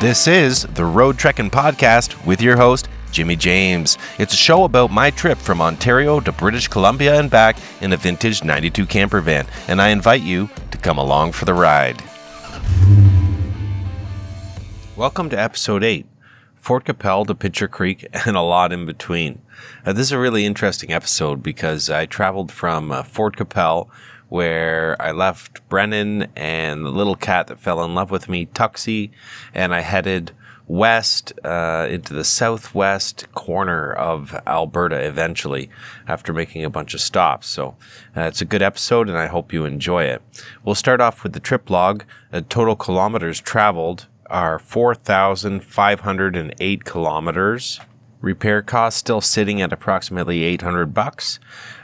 This is the Road Trekking Podcast with your host, Jimmy James. It's a show about my trip from Ontario to British Columbia and back in a vintage 92 camper van, and I invite you to come along for the ride. Welcome to episode 8 Fort Qu'Appelle to Pincher Creek and a lot in between. Uh, this is a really interesting episode because I traveled from uh, Fort Qu'Appelle where I left Brennan and the little cat that fell in love with me, Tuxie, and I headed west uh, into the southwest corner of Alberta eventually after making a bunch of stops. So uh, it's a good episode and I hope you enjoy it. We'll start off with the trip log. Uh, total kilometers traveled are 4,508 kilometers. Repair costs still sitting at approximately 800 bucks.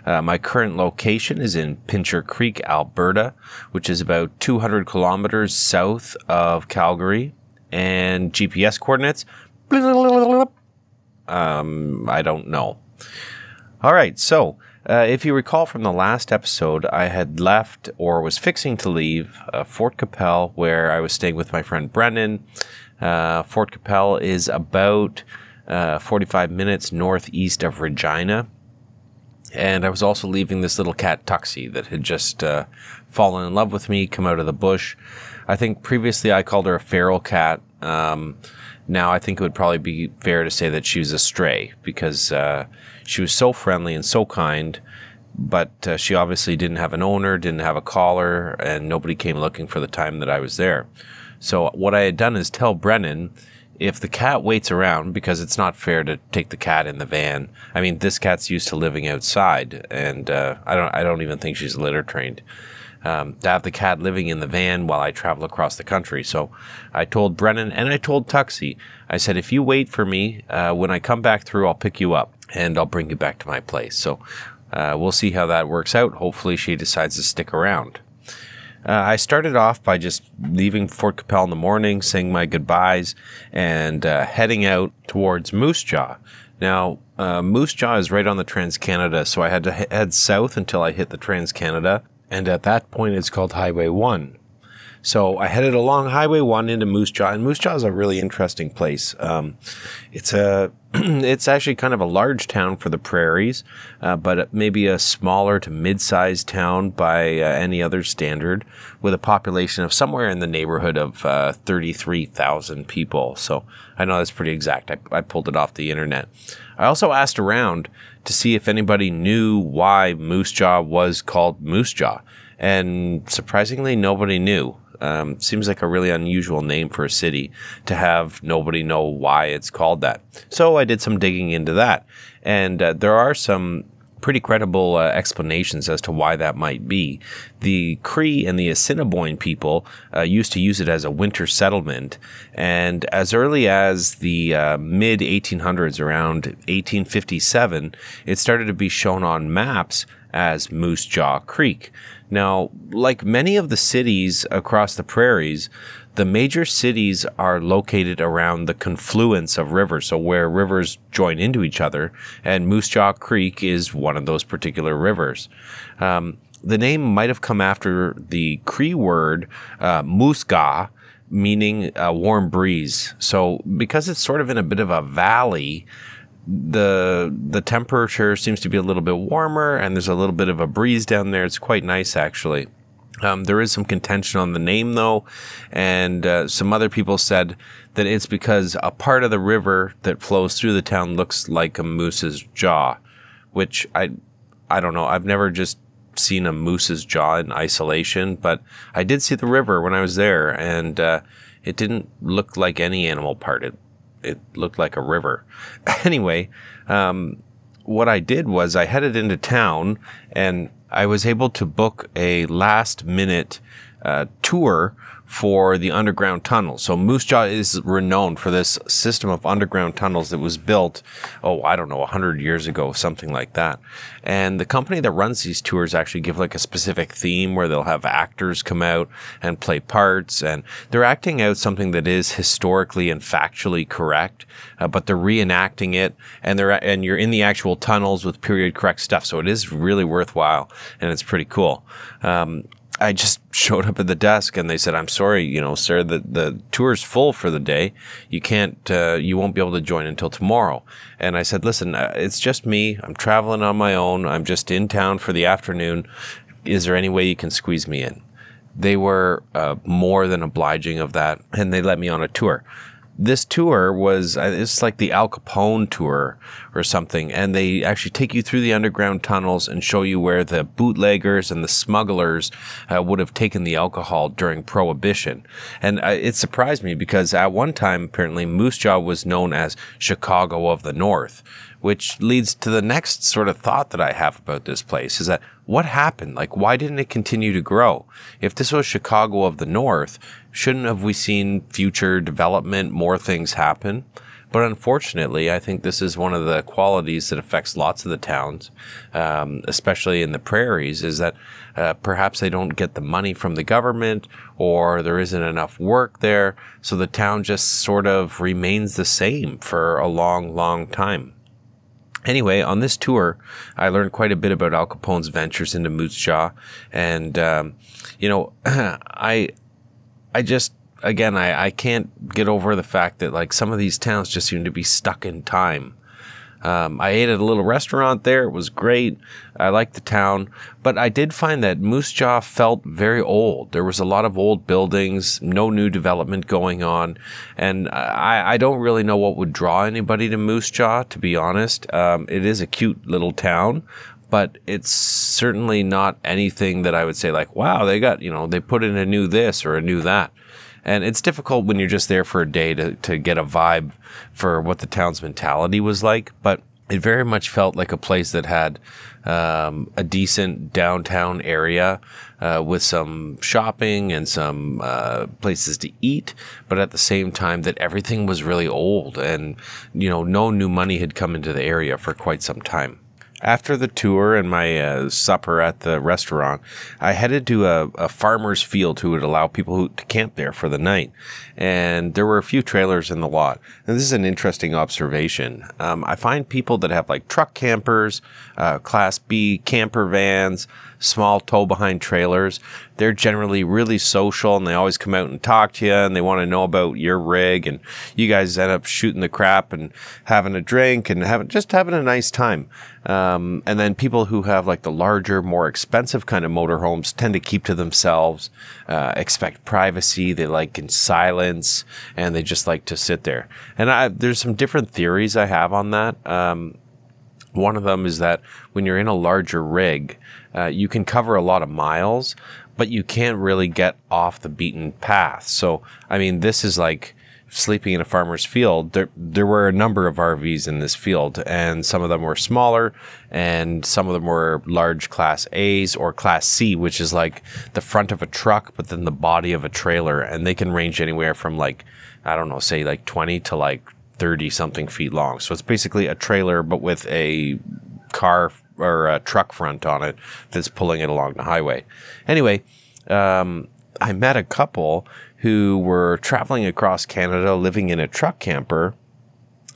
Uh, my current location is in Pincher Creek, Alberta, which is about 200 kilometers south of Calgary. And GPS coordinates? Um, I don't know. All right, so uh, if you recall from the last episode, I had left or was fixing to leave uh, Fort Qu'Appelle, where I was staying with my friend Brendan. Uh, Fort Qu'Appelle is about uh, 45 minutes northeast of Regina. And I was also leaving this little cat Tuxie that had just uh, fallen in love with me, come out of the bush. I think previously I called her a feral cat. Um, now I think it would probably be fair to say that she was a stray because uh, she was so friendly and so kind, but uh, she obviously didn't have an owner, didn't have a collar, and nobody came looking for the time that I was there. So what I had done is tell Brennan if the cat waits around because it's not fair to take the cat in the van. I mean, this cat's used to living outside, and uh, I don't I don't even think she's litter trained. Um, to have the cat living in the van while I travel across the country. So I told Brennan and I told Tuxie, I said, if you wait for me, uh, when I come back through, I'll pick you up and I'll bring you back to my place. So uh, we'll see how that works out. Hopefully, she decides to stick around. Uh, I started off by just leaving Fort Qu'Appelle in the morning, saying my goodbyes, and uh, heading out towards Moose Jaw. Now, uh, Moose Jaw is right on the Trans Canada, so I had to he- head south until I hit the Trans Canada, and at that point, it's called Highway 1. So I headed along Highway 1 into Moose Jaw, and Moose Jaw is a really interesting place. Um, it's a it's actually kind of a large town for the prairies, uh, but maybe a smaller to mid-sized town by uh, any other standard, with a population of somewhere in the neighborhood of uh, 33,000 people. So I know that's pretty exact. I, I pulled it off the internet. I also asked around to see if anybody knew why Moose Jaw was called Moose Jaw, and surprisingly, nobody knew. Um, seems like a really unusual name for a city to have nobody know why it's called that. So I did some digging into that, and uh, there are some pretty credible uh, explanations as to why that might be. The Cree and the Assiniboine people uh, used to use it as a winter settlement, and as early as the uh, mid 1800s, around 1857, it started to be shown on maps as Moose Jaw Creek. Now, like many of the cities across the prairies, the major cities are located around the confluence of rivers, so where rivers join into each other, and Moose Jaw Creek is one of those particular rivers. Um, the name might have come after the Cree word uh, musga, meaning a warm breeze. So, because it's sort of in a bit of a valley, the the temperature seems to be a little bit warmer and there's a little bit of a breeze down there. It's quite nice actually. Um, there is some contention on the name though, and uh, some other people said that it's because a part of the river that flows through the town looks like a moose's jaw, which I I don't know. I've never just seen a moose's jaw in isolation, but I did see the river when I was there, and uh, it didn't look like any animal part. It it looked like a river. anyway, um, what I did was I headed into town and I was able to book a last minute uh, tour for the underground tunnels. So Moose Jaw is renowned for this system of underground tunnels that was built, oh, I don't know, 100 years ago, something like that. And the company that runs these tours actually give like a specific theme where they'll have actors come out and play parts and they're acting out something that is historically and factually correct, uh, but they're reenacting it and they're, and you're in the actual tunnels with period correct stuff. So it is really worthwhile and it's pretty cool. Um, I just showed up at the desk and they said, "I'm sorry, you know, sir, the the tour's full for the day. You can't, uh, you won't be able to join until tomorrow." And I said, "Listen, uh, it's just me. I'm traveling on my own. I'm just in town for the afternoon. Is there any way you can squeeze me in?" They were uh, more than obliging of that, and they let me on a tour this tour was uh, it's like the Al Capone tour or something, and they actually take you through the underground tunnels and show you where the bootleggers and the smugglers uh, would have taken the alcohol during Prohibition. And uh, it surprised me because at one time, apparently, Moose Jaw was known as Chicago of the North which leads to the next sort of thought that I have about this place is that what happened? Like, why didn't it continue to grow? If this was Chicago of the North, shouldn't have we seen future development, more things happen? But unfortunately, I think this is one of the qualities that affects lots of the towns, um, especially in the prairies, is that uh, perhaps they don't get the money from the government or there isn't enough work there. So the town just sort of remains the same for a long, long time. Anyway, on this tour, I learned quite a bit about Al Capone's ventures into Moose Jaw, and um, you know, I, I just again, I, I can't get over the fact that like some of these towns just seem to be stuck in time. Um, I ate at a little restaurant there. It was great. I liked the town, but I did find that Moose Jaw felt very old. There was a lot of old buildings, no new development going on, and I, I don't really know what would draw anybody to Moose Jaw. To be honest, um, it is a cute little town, but it's certainly not anything that I would say like, wow, they got you know they put in a new this or a new that. And it's difficult when you're just there for a day to, to get a vibe for what the town's mentality was like. But it very much felt like a place that had um, a decent downtown area uh, with some shopping and some uh, places to eat, but at the same time that everything was really old and you know no new money had come into the area for quite some time. After the tour and my uh, supper at the restaurant, I headed to a, a, farmer's field who would allow people to camp there for the night. And there were a few trailers in the lot. And this is an interesting observation. Um, I find people that have like truck campers, uh, Class B camper vans, small tow behind trailers. They're generally really social and they always come out and talk to you and they want to know about your rig and you guys end up shooting the crap and having a drink and having just having a nice time. Um, and then people who have like the larger, more expensive kind of motorhomes tend to keep to themselves, uh, expect privacy. They like in silence and they just like to sit there. And I, there's some different theories I have on that. Um, one of them is that when you're in a larger rig, uh, you can cover a lot of miles, but you can't really get off the beaten path. So, I mean, this is like sleeping in a farmer's field. There, there were a number of RVs in this field, and some of them were smaller, and some of them were large Class A's or Class C, which is like the front of a truck, but then the body of a trailer, and they can range anywhere from like, I don't know, say like 20 to like 30 something feet long. So it's basically a trailer, but with a car or a truck front on it that's pulling it along the highway. Anyway, um, I met a couple who were traveling across Canada living in a truck camper.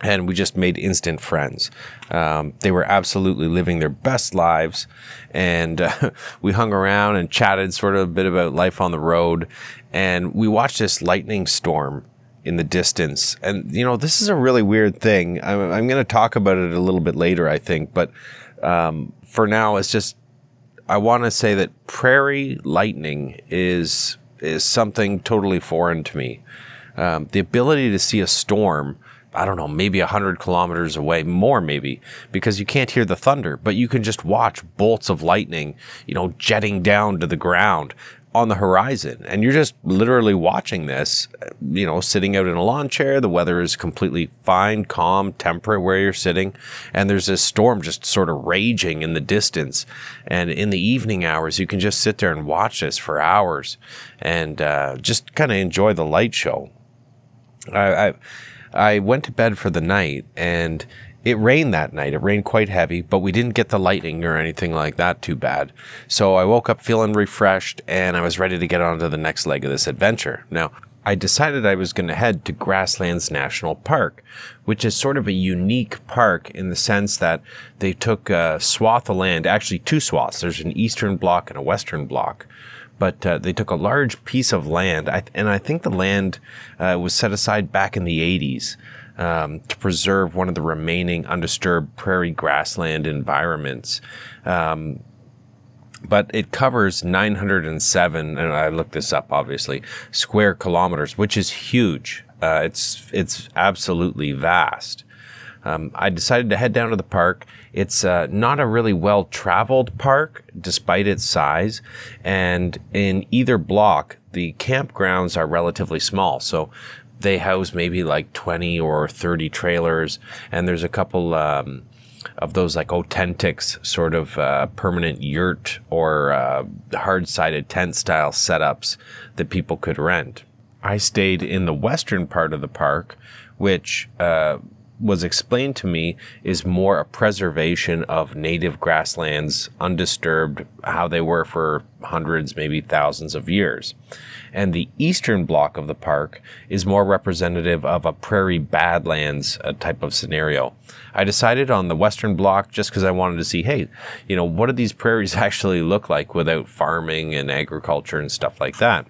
And we just made instant friends. Um, they were absolutely living their best lives. And uh, we hung around and chatted sort of a bit about life on the road. And we watched this lightning storm in the distance. And, you know, this is a really weird thing. I'm, I'm going to talk about it a little bit later, I think. But um, for now, it's just, I want to say that prairie lightning is is something totally foreign to me. Um, the ability to see a storm, I don't know, maybe 100 kilometers away, more maybe, because you can't hear the thunder, but you can just watch bolts of lightning, you know, jetting down to the ground on the horizon. And you're just literally watching this you know sitting out in a lawn chair. The weather is completely fine calm temperate where you're sitting. And there's this storm just sort of raging in the distance. And in the evening hours you can just sit there and watch this for hours and uh, just kind of enjoy the light show. I, I I went to bed for the night and it rained that night. It rained quite heavy, but we didn't get the lightning or anything like that too bad. So I woke up feeling refreshed and I was ready to get on to the next leg of this adventure. Now, I decided I was going to head to Grasslands National Park, which is sort of a unique park in the sense that they took a swath of land, actually two swaths. There's an eastern block and a western block but uh, they took a large piece of land, and I think the land uh, was set aside back in the 80s um, to preserve one of the remaining undisturbed prairie grassland environments. Um, but it covers 907, and I looked this up obviously, square kilometers, which is huge. Uh, it's it's absolutely vast. Um, I decided to head down to the park. It's uh, not a really well traveled park, despite its size, and in either block, the campgrounds are relatively small. So they house maybe like 20 or 30 trailers, and there's a couple um, of those like oTENTiks sort of uh, permanent yurt or uh, hard sided tent style setups that people could rent. I stayed in the western part of the park, which uh, was explained to me is more a preservation of native grasslands undisturbed how they were for hundreds maybe thousands of years and the eastern block of the park is more representative of a prairie badlands uh, type of scenario. I decided on the western block just because i wanted to see hey you know what do these prairies actually look like without farming and agriculture and stuff like that?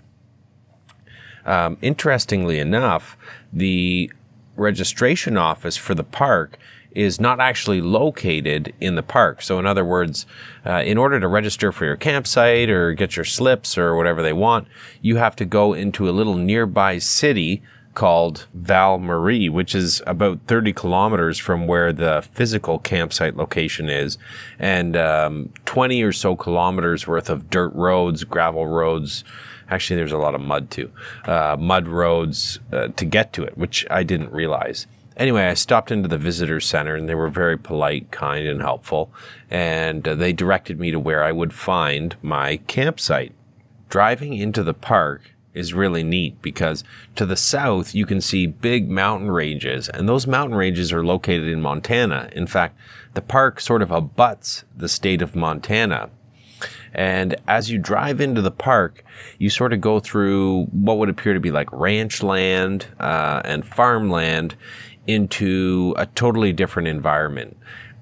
Um, interestingly enough, the registration office for the park is not actually located in the park. So, in other words, uh, in order to register for your campsite or get your slips or whatever they want, you have to go into a little nearby city called Val Marie, which is about 30 kilometers from where the physical campsite location is, and um, 20 or so kilometers worth of dirt roads, gravel roads, Actually, there's a lot of mud too, uh, mud roads uh, to get to it, which I didn't realize. Anyway, I stopped into the visitor center and they were very polite, kind, and helpful. And uh, they directed me to where I would find my campsite. Driving into the park is really neat because to the south you can see big mountain ranges and those mountain ranges are located in Montana. In fact, the park sort of abuts the state of Montana. And as you drive into the park, you sort of go through what would appear to be like ranch land uh, and farmland into a totally different environment.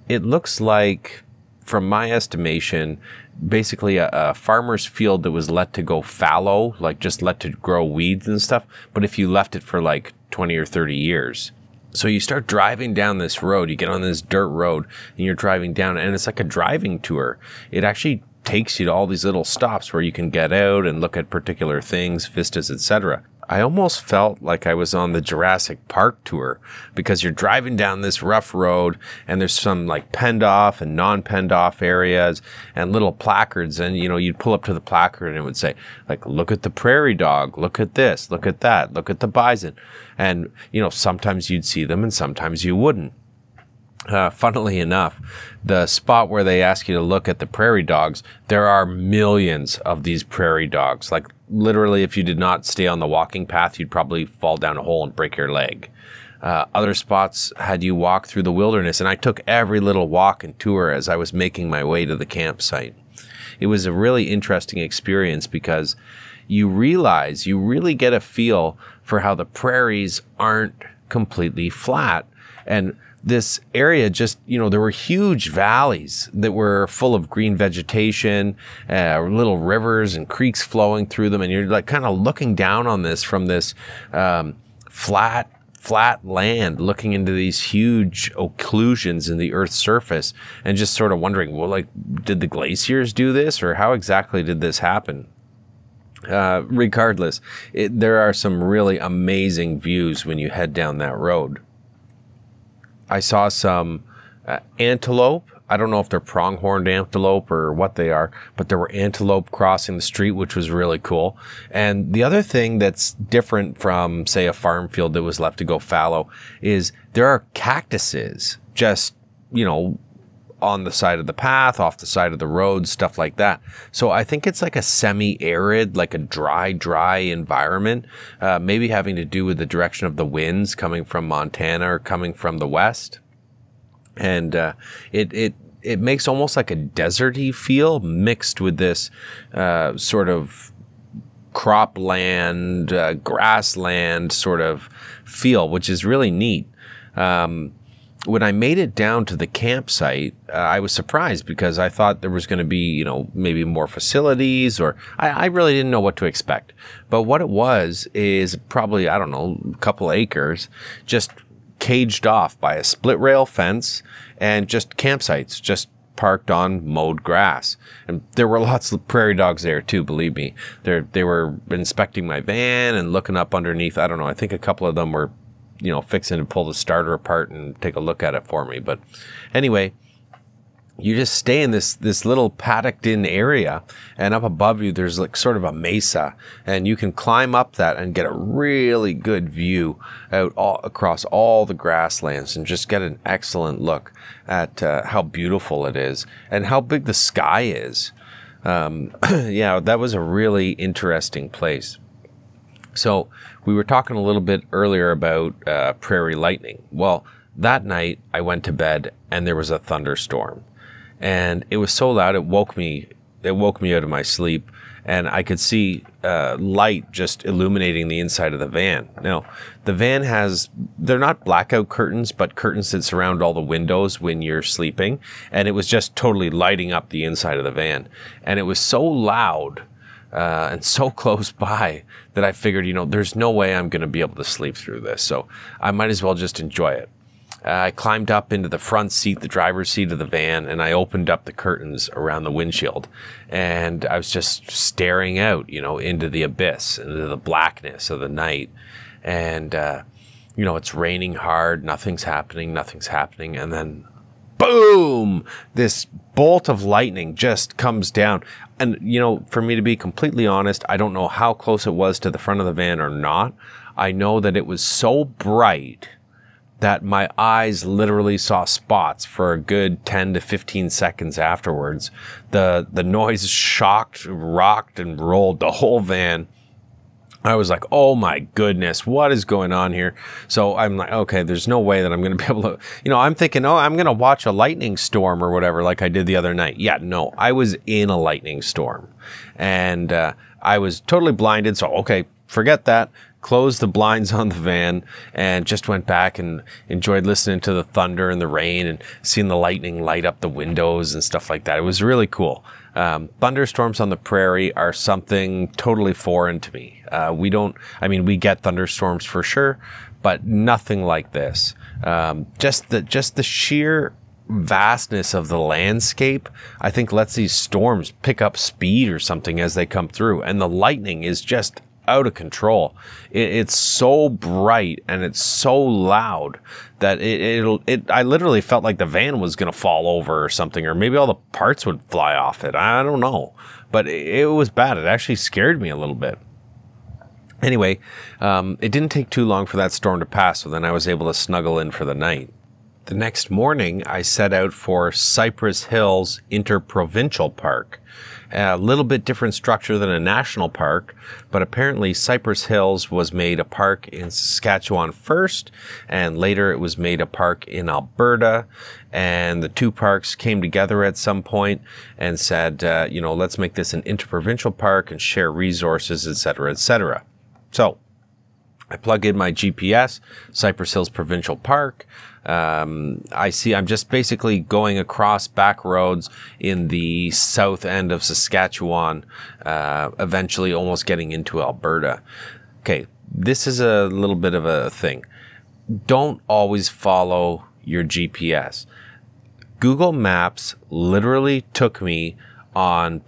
It looks like, from my estimation, basically a, a, farmer's field that was let to go fallow, like just let to grow weeds and stuff. But if you left it for like 20 or 30 years, so you start driving down this road, you get on this dirt road and you're driving down and it's like a driving tour. It actually takes you to all these little stops where you can get out and look at particular things, vistas, etc. I almost felt like I was on the Jurassic Park tour because you're driving down this rough road and there's some like penned off and non penned off areas and little placards. And, you know, you'd pull up to the placard and it would say, like, look at the prairie dog, look at this, look at that, look at the bison. And, you know, sometimes you'd see them and sometimes you wouldn't. Uh, funnily enough, the spot where they ask you to look at the prairie dogs, there are millions of these prairie dogs. Like literally, if you did not stay on the walking path, you'd probably fall down a hole and break your leg. Uh, other spots had you walk through the wilderness, and I took every little walk and tour as I was making my way to the campsite. It was a really interesting experience because you realize you really get a feel for how the prairies aren't completely flat. And this area just, you know, there were huge valleys that were full of green vegetation, uh, little rivers and creeks flowing through them. And you're like kind of looking down on this from this um, flat, flat land, looking into these huge occlusions in the Earth's surface and just sort of wondering, well, like, did the glaciers do this or how exactly did this happen? Uh, regardless, it, there are some really amazing views when you head down that road. I saw some uh, antelope. I don't know if they're pronghorned antelope or what they are, but there were antelope crossing the street, which was really cool. And the other thing that's different from, say, a farm field that was left to go fallow is there are cactuses just, you know, on the side of the path, off the side of the road, stuff like that. So I think it's like a semi-arid, like a dry, dry environment, uh, maybe having to do with the direction of the winds coming from Montana or coming from the west, and uh, it it it makes almost like a deserty feel mixed with this uh, sort of cropland, uh, grassland sort of feel, which is really neat. Um, when I made it down to the campsite, uh, I was surprised because I thought there was going to be, you know, maybe more facilities or I, I, really didn't know what to expect. But what it was is probably, I don't know, a couple acres just caged off by a split rail fence and just campsites, just parked on mowed grass. And there were lots of prairie dogs there too, believe me. They they were inspecting my van and looking up underneath. I don't know. I think a couple of them were you know, fixing to pull the starter apart and take a look at it for me. But anyway, you just stay in this this little paddocked in area and up above you there's like sort of a mesa and you can climb up that and get a really good view out all across all the grasslands and just get an excellent look at uh, how beautiful it is and how big the sky is um, yeah that was a really interesting place so we were talking a little bit earlier about uh, prairie lightning. Well, that night I went to bed and there was a thunderstorm, and it was so loud it woke me. It woke me out of my sleep, and I could see uh, light just illuminating the inside of the van. Now, the van has they're not blackout curtains, but curtains that surround all the windows when you're sleeping, and it was just totally lighting up the inside of the van, and it was so loud uh, and so close by that I figured, you know, there's no way I'm going to be able to sleep through this. So I might as well just enjoy it. Uh, I climbed up into the front seat, the driver's seat of the van, and I opened up the curtains around the windshield. And I was just staring out, you know, into the abyss, into the blackness of the night. And, uh, you know, it's raining hard, nothing's happening, nothing's happening. And then boom, this bolt of lightning just comes down. And, you know, for me to be completely honest, I don't know how close it was to the front of the van or not. I know that it was so bright that my eyes literally saw spots for a good 10 to 15 seconds afterwards. The, the noise shocked, rocked, and rolled the whole van. I was like, oh my goodness, what is going on here? So I'm like, okay, there's no way that I'm going to be able to, you know, I'm thinking, oh, I'm going to watch a lightning storm or whatever, like I did the other night. Yeah, no, I was in a lightning storm and uh, I was totally blinded. So, okay, forget that. Closed the blinds on the van and just went back and enjoyed listening to the thunder and the rain and seeing the lightning light up the windows and stuff like that. It was really cool. Um, thunderstorms on the prairie are something totally foreign to me. Uh, we don't, I mean, we get thunderstorms for sure, but nothing like this. Um, just the just the sheer vastness of the landscape, I think lets these storms pick up speed or something as they come through, and the lightning is just out of control. It, it's so bright and it's so loud that it, it, I literally felt like the van was going to fall over or something, or maybe all the parts would fly off it. I don't know, but it, it was bad. It actually scared me a little bit. Anyway, um, it didn't take too long for that storm to pass, so then I was able to snuggle in for the night. The next morning, I set out for Cypress Hills Interprovincial Park a little bit different structure than a national park, but apparently Cypress Hills was made a park in Saskatchewan first, and later it was made a park in Alberta. And the two parks came together at some point and said, uh, you know, let's make this an interprovincial park and share resources, etc., etc. So I plug in my GPS, Cypress Hills Provincial Park. Um, I see I'm just basically going across back roads in the south end of Saskatchewan, uh, eventually almost getting into Alberta. Okay, this is a little bit of a thing. Don't always follow your GPS. Google Maps literally took me on,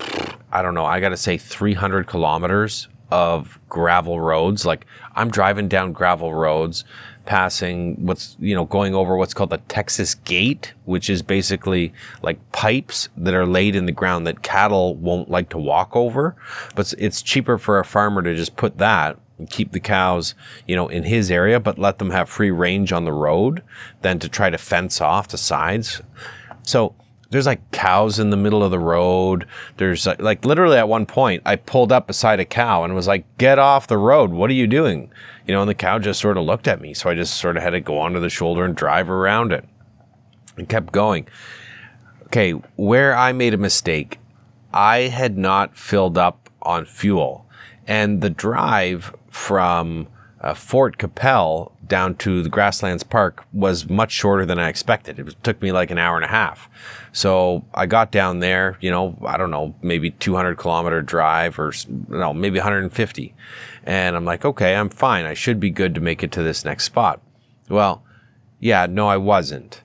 I don't know, I got to say 300 kilometers of gravel roads. Like I'm driving down gravel roads, passing what's, you know, going over what's called the Texas Gate, which is basically like pipes that are laid in the ground that cattle won't like to walk over. But it's cheaper for a farmer to just put that and keep the cows, you know, in his area, but let them have free range on the road than to try to fence off the sides. So there's like cows in the middle of the road. There's like, like, literally at one point, I pulled up beside a cow and was like, "Get off the road! What are you doing?" You know, and the cow just sort of looked at me, so I just sort of had to go onto the shoulder and drive around it, and kept going. Okay, where I made a mistake, I had not filled up on fuel, and the drive from uh, Fort Qu'Appelle down to the Grasslands Park was much shorter than I expected. It took me like an hour and a half. So I got down there, you know, I don't know, maybe 200 kilometer drive or no, maybe 150. And I'm like, okay, I'm fine. I should be good to make it to this next spot. Well, yeah, no, I wasn't.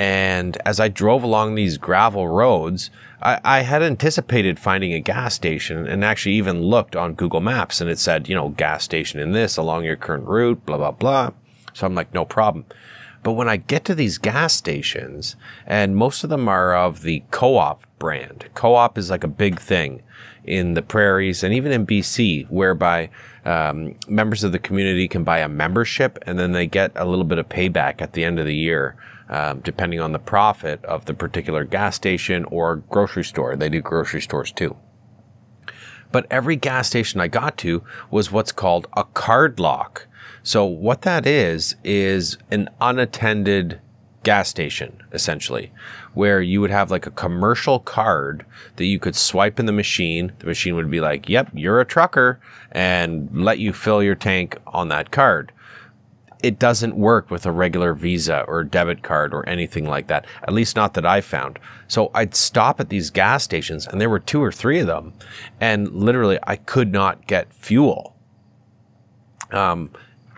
And as I drove along these gravel roads, I, I, had anticipated finding a gas station and actually even looked on Google Maps and it said, you know, gas station in this along your current route, blah, blah, blah. So I'm like, no problem. But when I get to these gas stations, and most of them are of the co op brand, co op is like a big thing in the prairies and even in BC, whereby um, members of the community can buy a membership and then they get a little bit of payback at the end of the year um, depending on the profit of the particular gas station or grocery store. They do grocery stores too. But every gas station I got to was what's called a card lock. So what that is, is an unattended gas station, essentially, where you would have like a commercial card that you could swipe in the machine. The machine would be like, yep, you're a trucker, and let you fill your tank on that card it doesn't work with a regular Visa or debit card or anything like that. At least not that I found. So I'd stop at these gas stations and there were two or three of them and literally I could not get fuel. Um,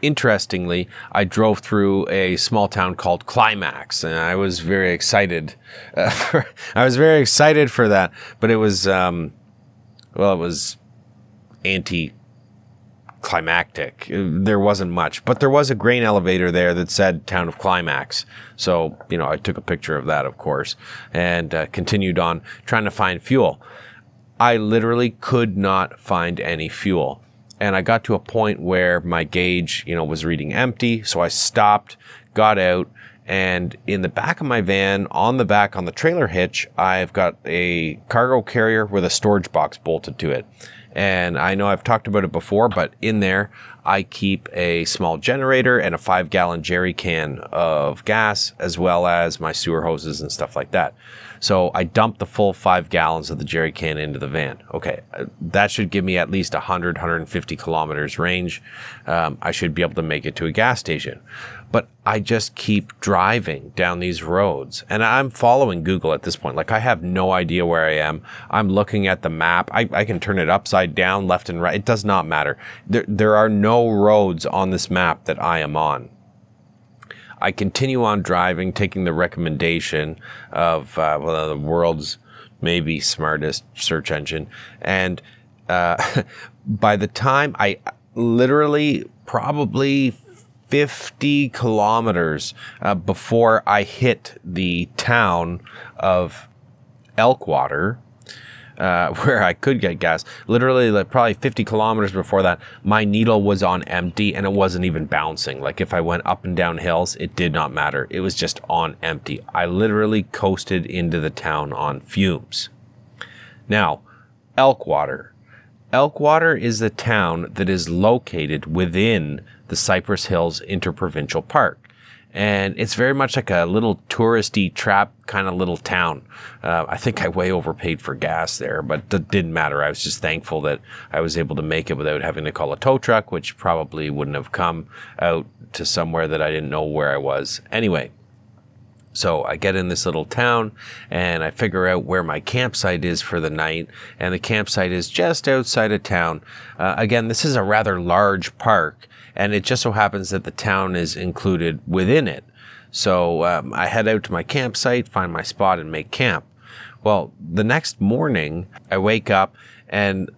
interestingly, I drove through a small town called Climax, and I was very excited. Uh, I was very excited for that, but it was, um, well, it was anti climactic. There wasn't much, but there was a grain elevator there that said Town of Climax. So, you know, I took a picture of that, of course, and uh, continued on trying to find fuel. I literally could not find any fuel. And I got to a point where my gauge, you know, was reading empty. So I stopped, got out, and in the back of my van, on the back on the trailer hitch, I've got a cargo carrier with a storage box bolted to it. And I know I've talked about it before, but in there, I keep a small generator and a five gallon jerry can of gas, as well as my sewer hoses and stuff like that. So I dump the full five gallons of the jerry can into the van. Okay, that should give me at least 100, 150 kilometers range. Um, I should be able to make it to a gas station. But I just keep driving down these roads and I'm following Google at this point. Like I have no idea where I am. I'm looking at the map. I, I can turn it upside down, left and right. It does not matter. There, there are no roads on this map that I am on. I continue on driving, taking the recommendation of uh, well, the world's maybe smartest search engine. And uh, by the time I literally probably 50 kilometers uh, before I hit the town of Elkwater, uh, where I could get gas. Literally, like probably 50 kilometers before that, my needle was on empty and it wasn't even bouncing. Like if I went up and down hills, it did not matter. It was just on empty. I literally coasted into the town on fumes. Now, Elkwater. Elkwater is the town that is located within the Cypress Hills Interprovincial Park and it's very much like a little touristy trap kind of little town. Uh, I think I way overpaid for gas there, but that didn't matter. I was just thankful that I was able to make it without having to call a tow truck, which probably wouldn't have come out to somewhere that I didn't know where I was. Anyway, so I get in this little town and I figure out where my campsite is for the night. And the campsite is just outside of town. Uh, again, this is a rather large park and it just so happens that the town is included within it. So um, I head out to my campsite, find my spot, and make camp. Well, the next morning, I wake up and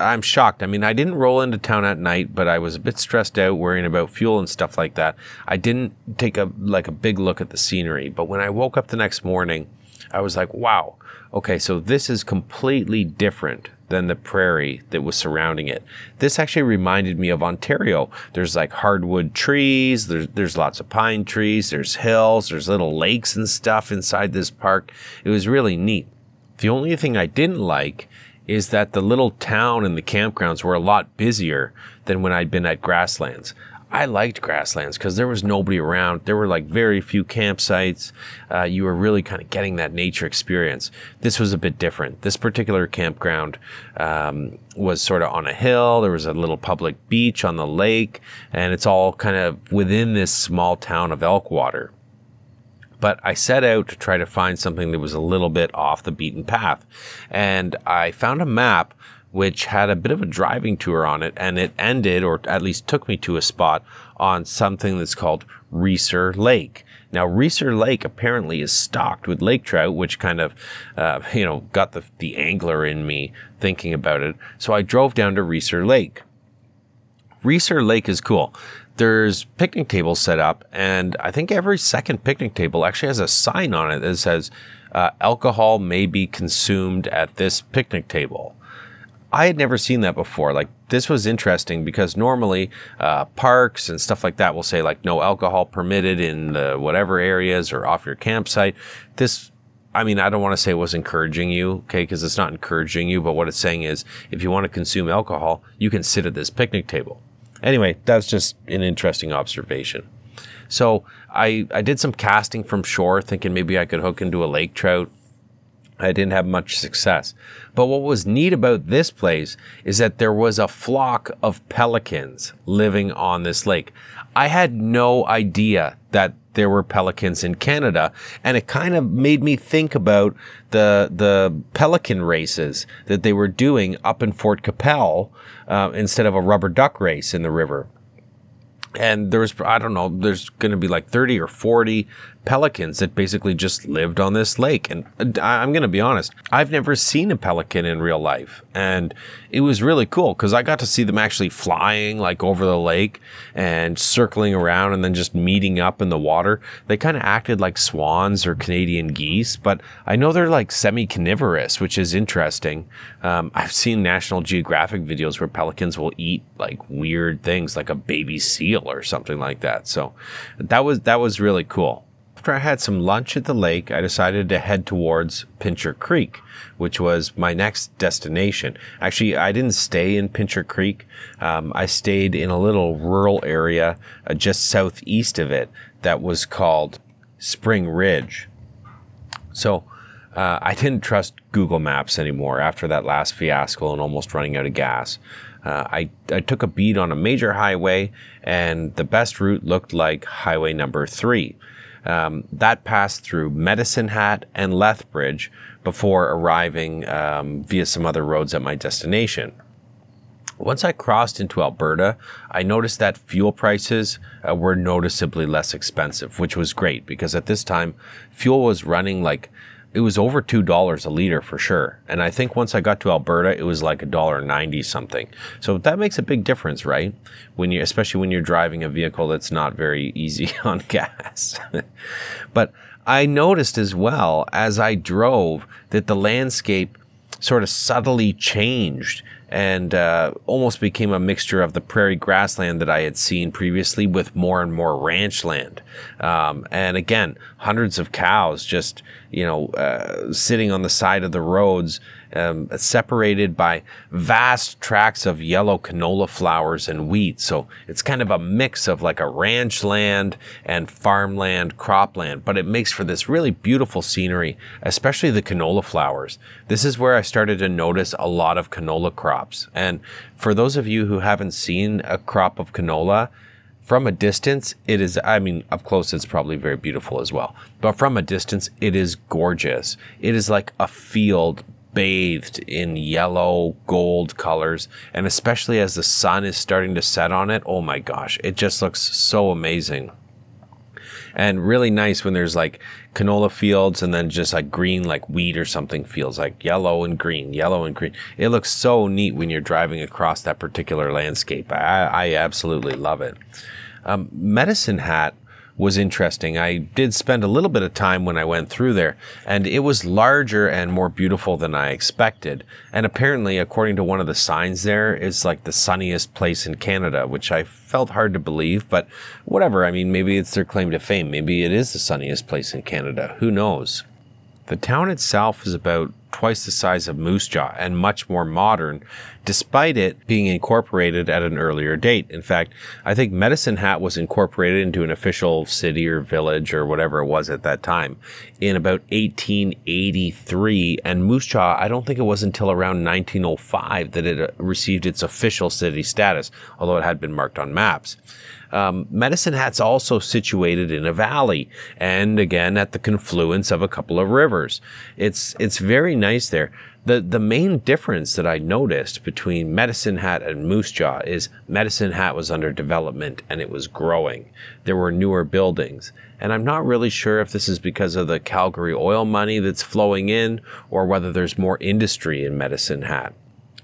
I'm shocked. I mean, I didn't roll into town at night, but I was a bit stressed out worrying about fuel and stuff like that. I didn't take a like a big look at the scenery, but when I woke up the next morning, I was like, "Wow. Okay, so this is completely different than the prairie that was surrounding it. This actually reminded me of Ontario. There's like hardwood trees, there's, there's lots of pine trees, there's hills, there's little lakes and stuff inside this park. It was really neat. The only thing I didn't like is that the little town and the campgrounds were a lot busier than when I'd been at grasslands. I liked grasslands because there was nobody around. There were like very few campsites. Uh, you were really kind of getting that nature experience. This was a bit different. This particular campground um, was sort of on a hill. There was a little public beach on the lake, and it's all kind of within this small town of Elkwater. But I set out to try to find something that was a little bit off the beaten path. And I found a map which had a bit of a driving tour on it, and it ended, or at least took me to a spot on something that's called Reesor Lake. Now, Reesor Lake apparently is stocked with lake trout, which kind of, uh, you know, got the, the angler in me thinking about it. So I drove down to Reesor Lake. Reesor Lake is cool. There's picnic tables set up, and I think every second picnic table actually has a sign on it that says, uh, alcohol may be consumed at this picnic table. I had never seen that before. Like this was interesting because normally uh, parks and stuff like that will say like no alcohol permitted in the whatever areas or off your campsite. This, I mean, I don't want to say it was encouraging you, okay, because it's not encouraging you. But what it's saying is, if you want to consume alcohol, you can sit at this picnic table. Anyway, that's just an interesting observation. So I I did some casting from shore, thinking maybe I could hook into a lake trout I didn't have much success. But what was neat about this place is that there was a flock of pelicans living on this lake. I had no idea that there were pelicans in Canada, and it kind of made me think about the the pelican races that they were doing up in Fort Qu'Appelle uh, instead of a rubber duck race in the river and there's I don't know there's going to be like 30 or 40 pelicans that basically just lived on this lake and I'm going to be honest I've never seen a pelican in real life and it was really cool cuz I got to see them actually flying like over the lake and circling around and then just meeting up in the water they kind of acted like swans or Canadian geese but I know they're like semi carnivorous which is interesting um, I've seen National Geographic videos where pelicans will eat like weird things like a baby seal or something like that. So that was that was really cool. After I had some lunch at the lake, I decided to head towards Pincher Creek, which was my next destination. Actually, I didn't stay in Pincher Creek. Um, I stayed in a little rural area uh, just southeast of it that was called Spring Ridge. So uh, I didn't trust Google Maps anymore after that last fiasco and almost running out of gas. Uh, I, I took a beat on a major highway, and the best route looked like highway number three. Um, that passed through Medicine Hat and Lethbridge before arriving um, via some other roads at my destination. Once I crossed into Alberta, I noticed that fuel prices uh, were noticeably less expensive, which was great because at this time, fuel was running like it was over two dollars a liter for sure. And I think once I got to Alberta, it was like a dollar ninety something. So that makes a big difference, right? When you, especially when you're driving a vehicle that's not very easy on gas. but I noticed as well as I drove that the landscape sort of subtly changed and uh, almost became a mixture of the prairie grassland that I had seen previously with more and more ranch land. Um, and again, hundreds of cows just, you know, uh, sitting on the side of the roads um, separated by vast tracts of yellow canola flowers and wheat. So it's kind of a mix of like a ranch land and farmland, cropland, but it makes for this really beautiful scenery, especially the canola flowers. This is where I started to notice a lot of canola crops. And for those of you who haven't seen a crop of canola, from a distance, it is, I mean, up close, it's probably very beautiful as well. But from a distance, it is gorgeous. It is like a field bathed in yellow gold colors and especially as the sun is starting to set on it oh my gosh it just looks so amazing. And really nice when there's like canola fields and then just like green like wheat or something feels like yellow and green yellow and green. It looks so neat when you're driving across that particular landscape. I, I absolutely love it. Um, medicine hat was interesting. I did spend a little bit of time when I went through there, and it was larger and more beautiful than I expected. And apparently, according to one of the signs there, it's like the sunniest place in Canada, which I felt hard to believe, but whatever. I mean, maybe it's their claim to fame. Maybe it is the sunniest place in Canada. Who knows? The town itself is about twice the size of Moose Jaw and much more modern, despite it being incorporated at an earlier date. In fact, I think Medicine Hat was incorporated into an official city or village or whatever it was at that time in about 1883. And Moose Jaw, I don't think it was until around 1905 that it uh, received its official city status, although it had been marked on maps. Um, Medicine Hat's also situated in a valley and again at the confluence of a couple of rivers. It's, it's very nice there. The, the main difference that I noticed between Medicine Hat and Moose Jaw is Medicine Hat was under development and it was growing. There were newer buildings. And I'm not really sure if this is because of the Calgary oil money that's flowing in or whether there's more industry in Medicine Hat.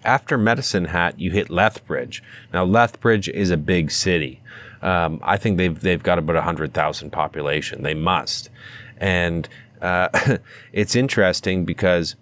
After Medicine Hat, you hit Lethbridge. Now, Lethbridge is a big city. Um, I think they've they've got about hundred thousand population. They must, and uh, it's interesting because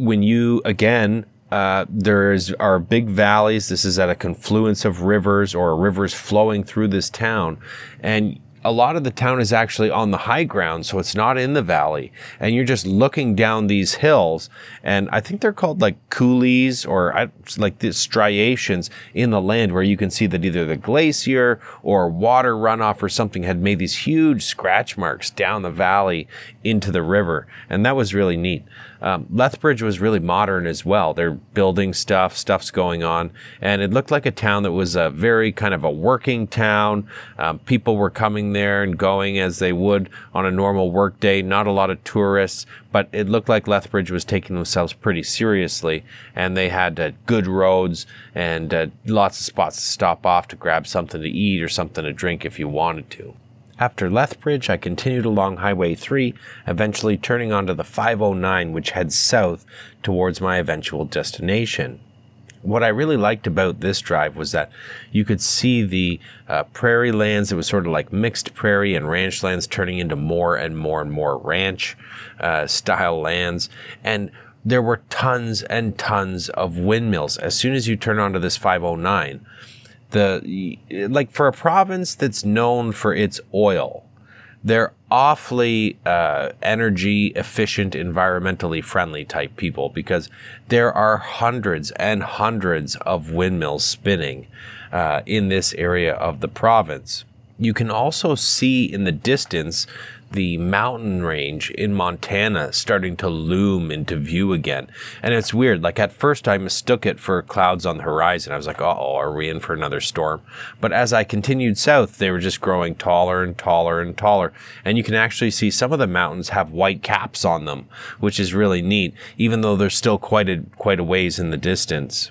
when you again uh, there's are big valleys. This is at a confluence of rivers or rivers flowing through this town, and a lot of the town is actually on the high ground, so it's not in the valley. And you're just looking down these hills, and I think they're called like coulees or like the striations in the land where you can see that either the glacier or water runoff or something had made these huge scratch marks down the valley into the river. And that was really neat. Um, Lethbridge was really modern as well. They're building stuff, stuff's going on, and it looked like a town that was a very kind of a working town. Um, people were coming there and going as they would on a normal work day. Not a lot of tourists, but it looked like Lethbridge was taking themselves pretty seriously, and they had uh, good roads and uh, lots of spots to stop off to grab something to eat or something to drink if you wanted to. After Lethbridge, I continued along Highway 3, eventually turning onto the 509, which heads south towards my eventual destination. What I really liked about this drive was that you could see the uh, prairie lands. It was sort of like mixed prairie and ranch lands turning into more and more and more ranch uh, style lands. And there were tons and tons of windmills. As soon as you turn onto this 509, the like for a province that's known for its oil, they're awfully uh, energy efficient, environmentally friendly type people because there are hundreds and hundreds of windmills spinning uh, in this area of the province. You can also see in the distance the mountain range in Montana starting to loom into view again. And it's weird. Like at first, I mistook it for clouds on the horizon. I was like, oh, are we in for another storm? But as I continued south, they were just growing taller and taller and taller. And you can actually see some of the mountains have white caps on them, which is really neat, even though they're still quite a, quite a ways in the distance.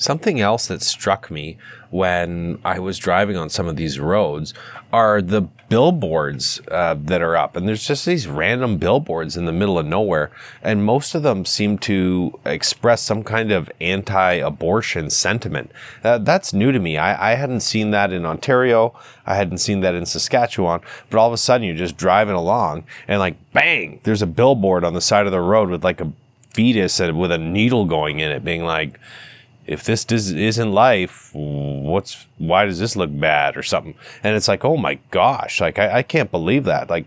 Something else that struck me when I was driving on some of these roads are the billboards uh, that are up. And there's just these random billboards in the middle of nowhere. And most of them seem to express some kind of anti abortion sentiment. Uh, that's new to me. I, I hadn't seen that in Ontario. I hadn't seen that in Saskatchewan. But all of a sudden, you're just driving along and, like, bang, there's a billboard on the side of the road with like a fetus with a needle going in it, being like, if this isn't life, what's why does this look bad or something? And it's like, oh my gosh, like I, I can't believe that. Like,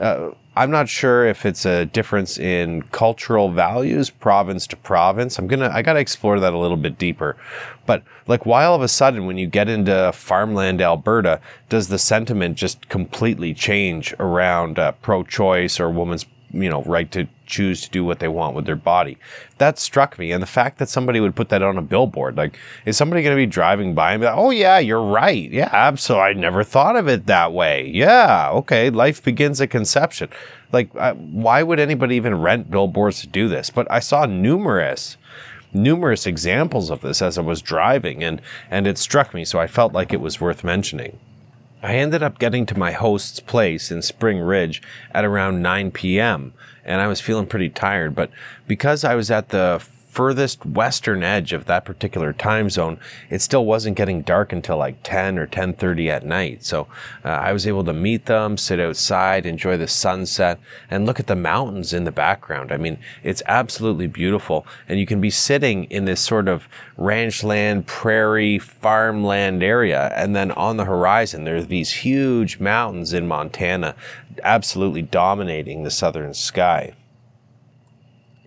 uh, I'm not sure if it's a difference in cultural values, province to province. I'm gonna, I gotta explore that a little bit deeper. But like, why all of a sudden, when you get into farmland Alberta, does the sentiment just completely change around uh, pro-choice or women's you know, right to choose to do what they want with their body. That struck me. And the fact that somebody would put that on a billboard, like, is somebody going to be driving by and be like, oh, yeah, you're right. Yeah, absolutely. I never thought of it that way. Yeah, okay. Life begins at conception. Like, I, why would anybody even rent billboards to do this? But I saw numerous numerous examples of this as I was driving and and it struck me so I felt like it was worth mentioning. I ended up getting to my host's place in Spring Ridge at around 9 p.m. and I was feeling pretty tired, but because I was at the furthest western edge of that particular time zone, it still wasn't getting dark until like 10 or 10:30 at night. So uh, I was able to meet them, sit outside, enjoy the sunset, and look at the mountains in the background. I mean, it's absolutely beautiful, and you can be sitting in this sort of ranchland, prairie, farmland area, and then on the horizon there's these huge mountains in Montana, absolutely dominating the southern sky.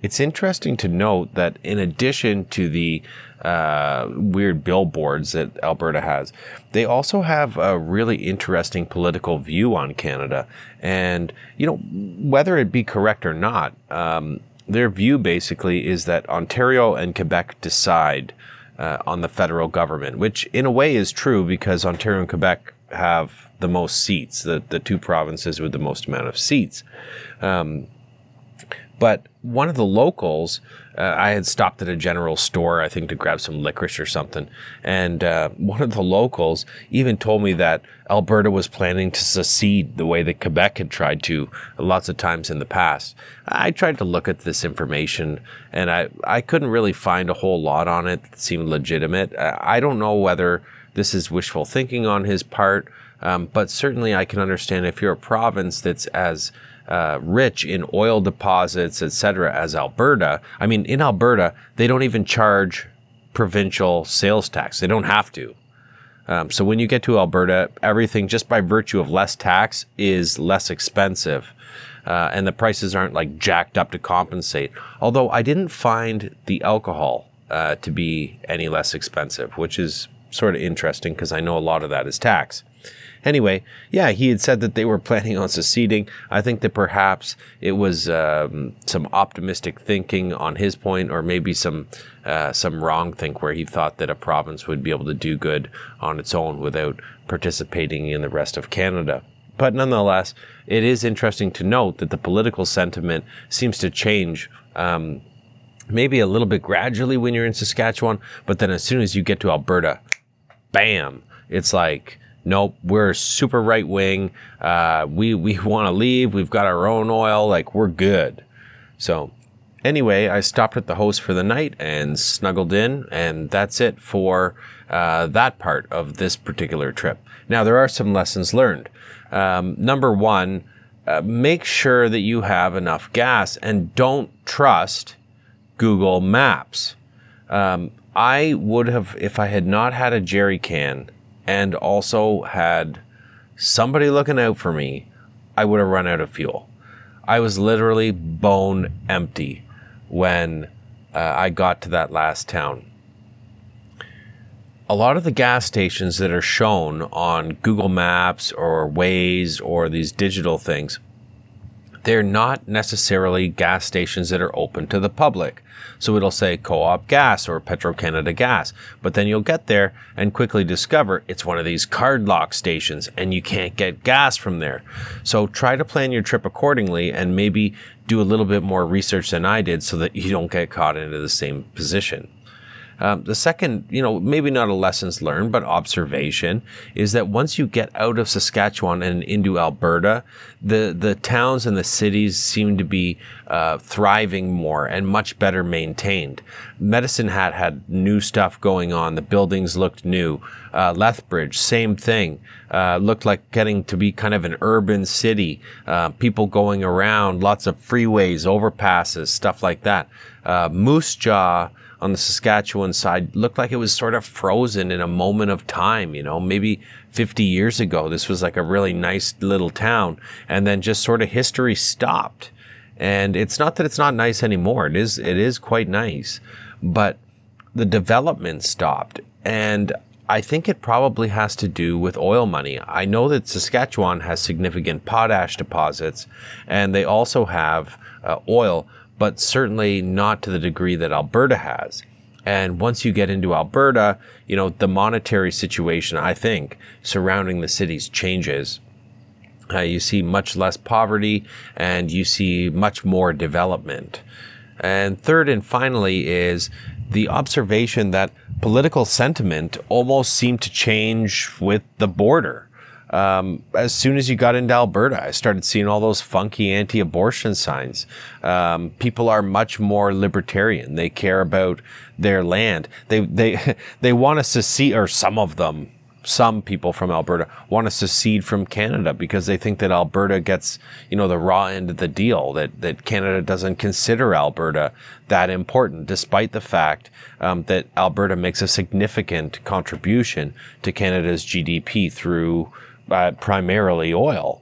It's interesting to note that in addition to the uh, weird billboards that Alberta has, they also have a really interesting political view on Canada. And, you know, whether it be correct or not, um, their view basically is that Ontario and Quebec decide uh, on the federal government, which in a way is true because Ontario and Quebec have the most seats, the, the two provinces with the most amount of seats. Um, but one of the locals, uh, I had stopped at a general store, I think, to grab some licorice or something. And uh, one of the locals even told me that Alberta was planning to secede the way that Quebec had tried to lots of times in the past. I tried to look at this information and I, I couldn't really find a whole lot on it that seemed legitimate. I don't know whether this is wishful thinking on his part, um, but certainly I can understand if you're a province that's as uh, rich in oil deposits, etc., as Alberta. I mean, in Alberta, they don't even charge provincial sales tax. They don't have to. Um, so when you get to Alberta, everything just by virtue of less tax is less expensive. Uh, and the prices aren't like jacked up to compensate. Although I didn't find the alcohol uh, to be any less expensive, which is sort of interesting because I know a lot of that is tax. Anyway, yeah, he had said that they were planning on seceding. I think that perhaps it was um, some optimistic thinking on his point, or maybe some uh, some wrong think where he thought that a province would be able to do good on its own without participating in the rest of Canada. But nonetheless, it is interesting to note that the political sentiment seems to change. Um, maybe a little bit gradually when you're in Saskatchewan, but then as soon as you get to Alberta, bam, it's like nope, we're super right wing. Uh, we we want to leave. We've got our own oil. Like we're good. So anyway, I stopped at the host for the night and snuggled in, and that's it for uh, that part of this particular trip. Now there are some lessons learned. Um, number one, uh, make sure that you have enough gas and don't trust Google Maps. Um, I would have, if I had not had a jerry can and also had somebody looking out for me, I would have run out of fuel. I was literally bone empty when uh, I got to that last town. A lot of the gas stations that are shown on Google Maps or Waze or these digital things they're not necessarily gas stations that are open to the public. So it'll say Co-op Gas or Petro Canada Gas, but then you'll get there and quickly discover it's one of these card lock stations and you can't get gas from there. So try to plan your trip accordingly and maybe do a little bit more research than I did so that you don't get caught into the same position. Um, the second, you know, maybe not a lessons learned, but observation is that once you get out of Saskatchewan and into Alberta, the the towns and the cities seem to be uh, thriving more and much better maintained. Medicine Hat had new stuff going on. The buildings looked new. Uh, Lethbridge, same thing. Uh, looked like getting to be kind of an urban city. Uh, people going around, lots of freeways, overpasses, stuff like that. Uh, Moose Jaw on the Saskatchewan side looked like it was sort of frozen in a moment of time, you know, maybe 50 years ago. This was like a really nice little town. And then just sort of history stopped. And it's not that it's not nice anymore. It is, it is quite nice, but the development stopped. And I think it probably has to do with oil money. I know that Saskatchewan has significant potash deposits and they also have uh, oil, but certainly not to the degree that Alberta has. And once you get into Alberta, you know, the monetary situation, I think, surrounding the cities changes. Uh, you see much less poverty and you see much more development. And third and finally is the observation that political sentiment almost seemed to change with the border um, as soon as you got into Alberta, I started seeing all those funky anti-abortion signs. Um, people are much more libertarian. They care about their land. They they they want to secede, or some of them, some people from Alberta want to secede from Canada because they think that Alberta gets you know the raw end of the deal. That that Canada doesn't consider Alberta that important, despite the fact um, that Alberta makes a significant contribution to Canada's GDP through uh, primarily oil.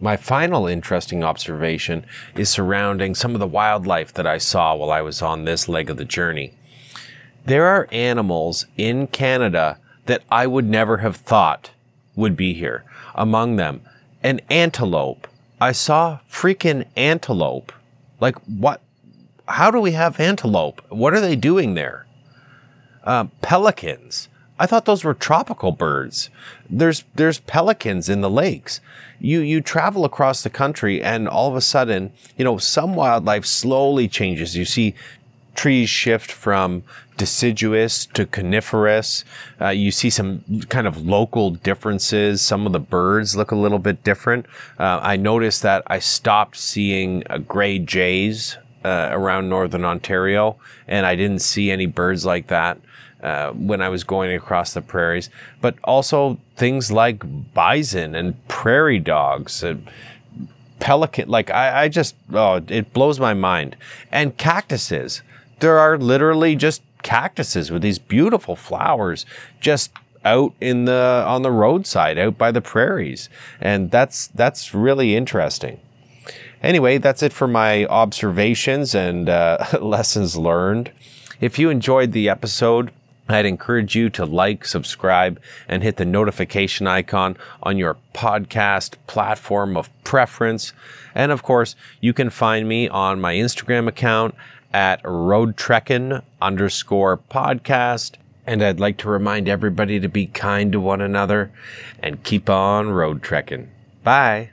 My final interesting observation is surrounding some of the wildlife that I saw while I was on this leg of the journey. There are animals in Canada that I would never have thought would be here. Among them, an antelope. I saw freaking antelope. Like, what? How do we have antelope? What are they doing there? Uh, pelicans. I thought those were tropical birds. There's there's pelicans in the lakes. You you travel across the country and all of a sudden, you know, some wildlife slowly changes. You see trees shift from deciduous to coniferous. Uh, you see some kind of local differences. Some of the birds look a little bit different. Uh, I noticed that I stopped seeing gray jays uh, around northern Ontario, and I didn't see any birds like that. Uh, when I was going across the prairies, but also things like bison and prairie dogs, and pelican. Like I, I just, oh, it blows my mind. And cactuses. There are literally just cactuses with these beautiful flowers just out in the on the roadside out by the prairies and that's that's really interesting anyway that's it for my observations and uh, lessons learned if you enjoyed the episode I'd encourage you to like, subscribe, and hit the notification icon on your podcast platform of preference. And of course, you can find me on my Instagram account at roadtrekking underscore podcast. And I'd like to remind everybody to be kind to one another and keep on road trekking. Bye.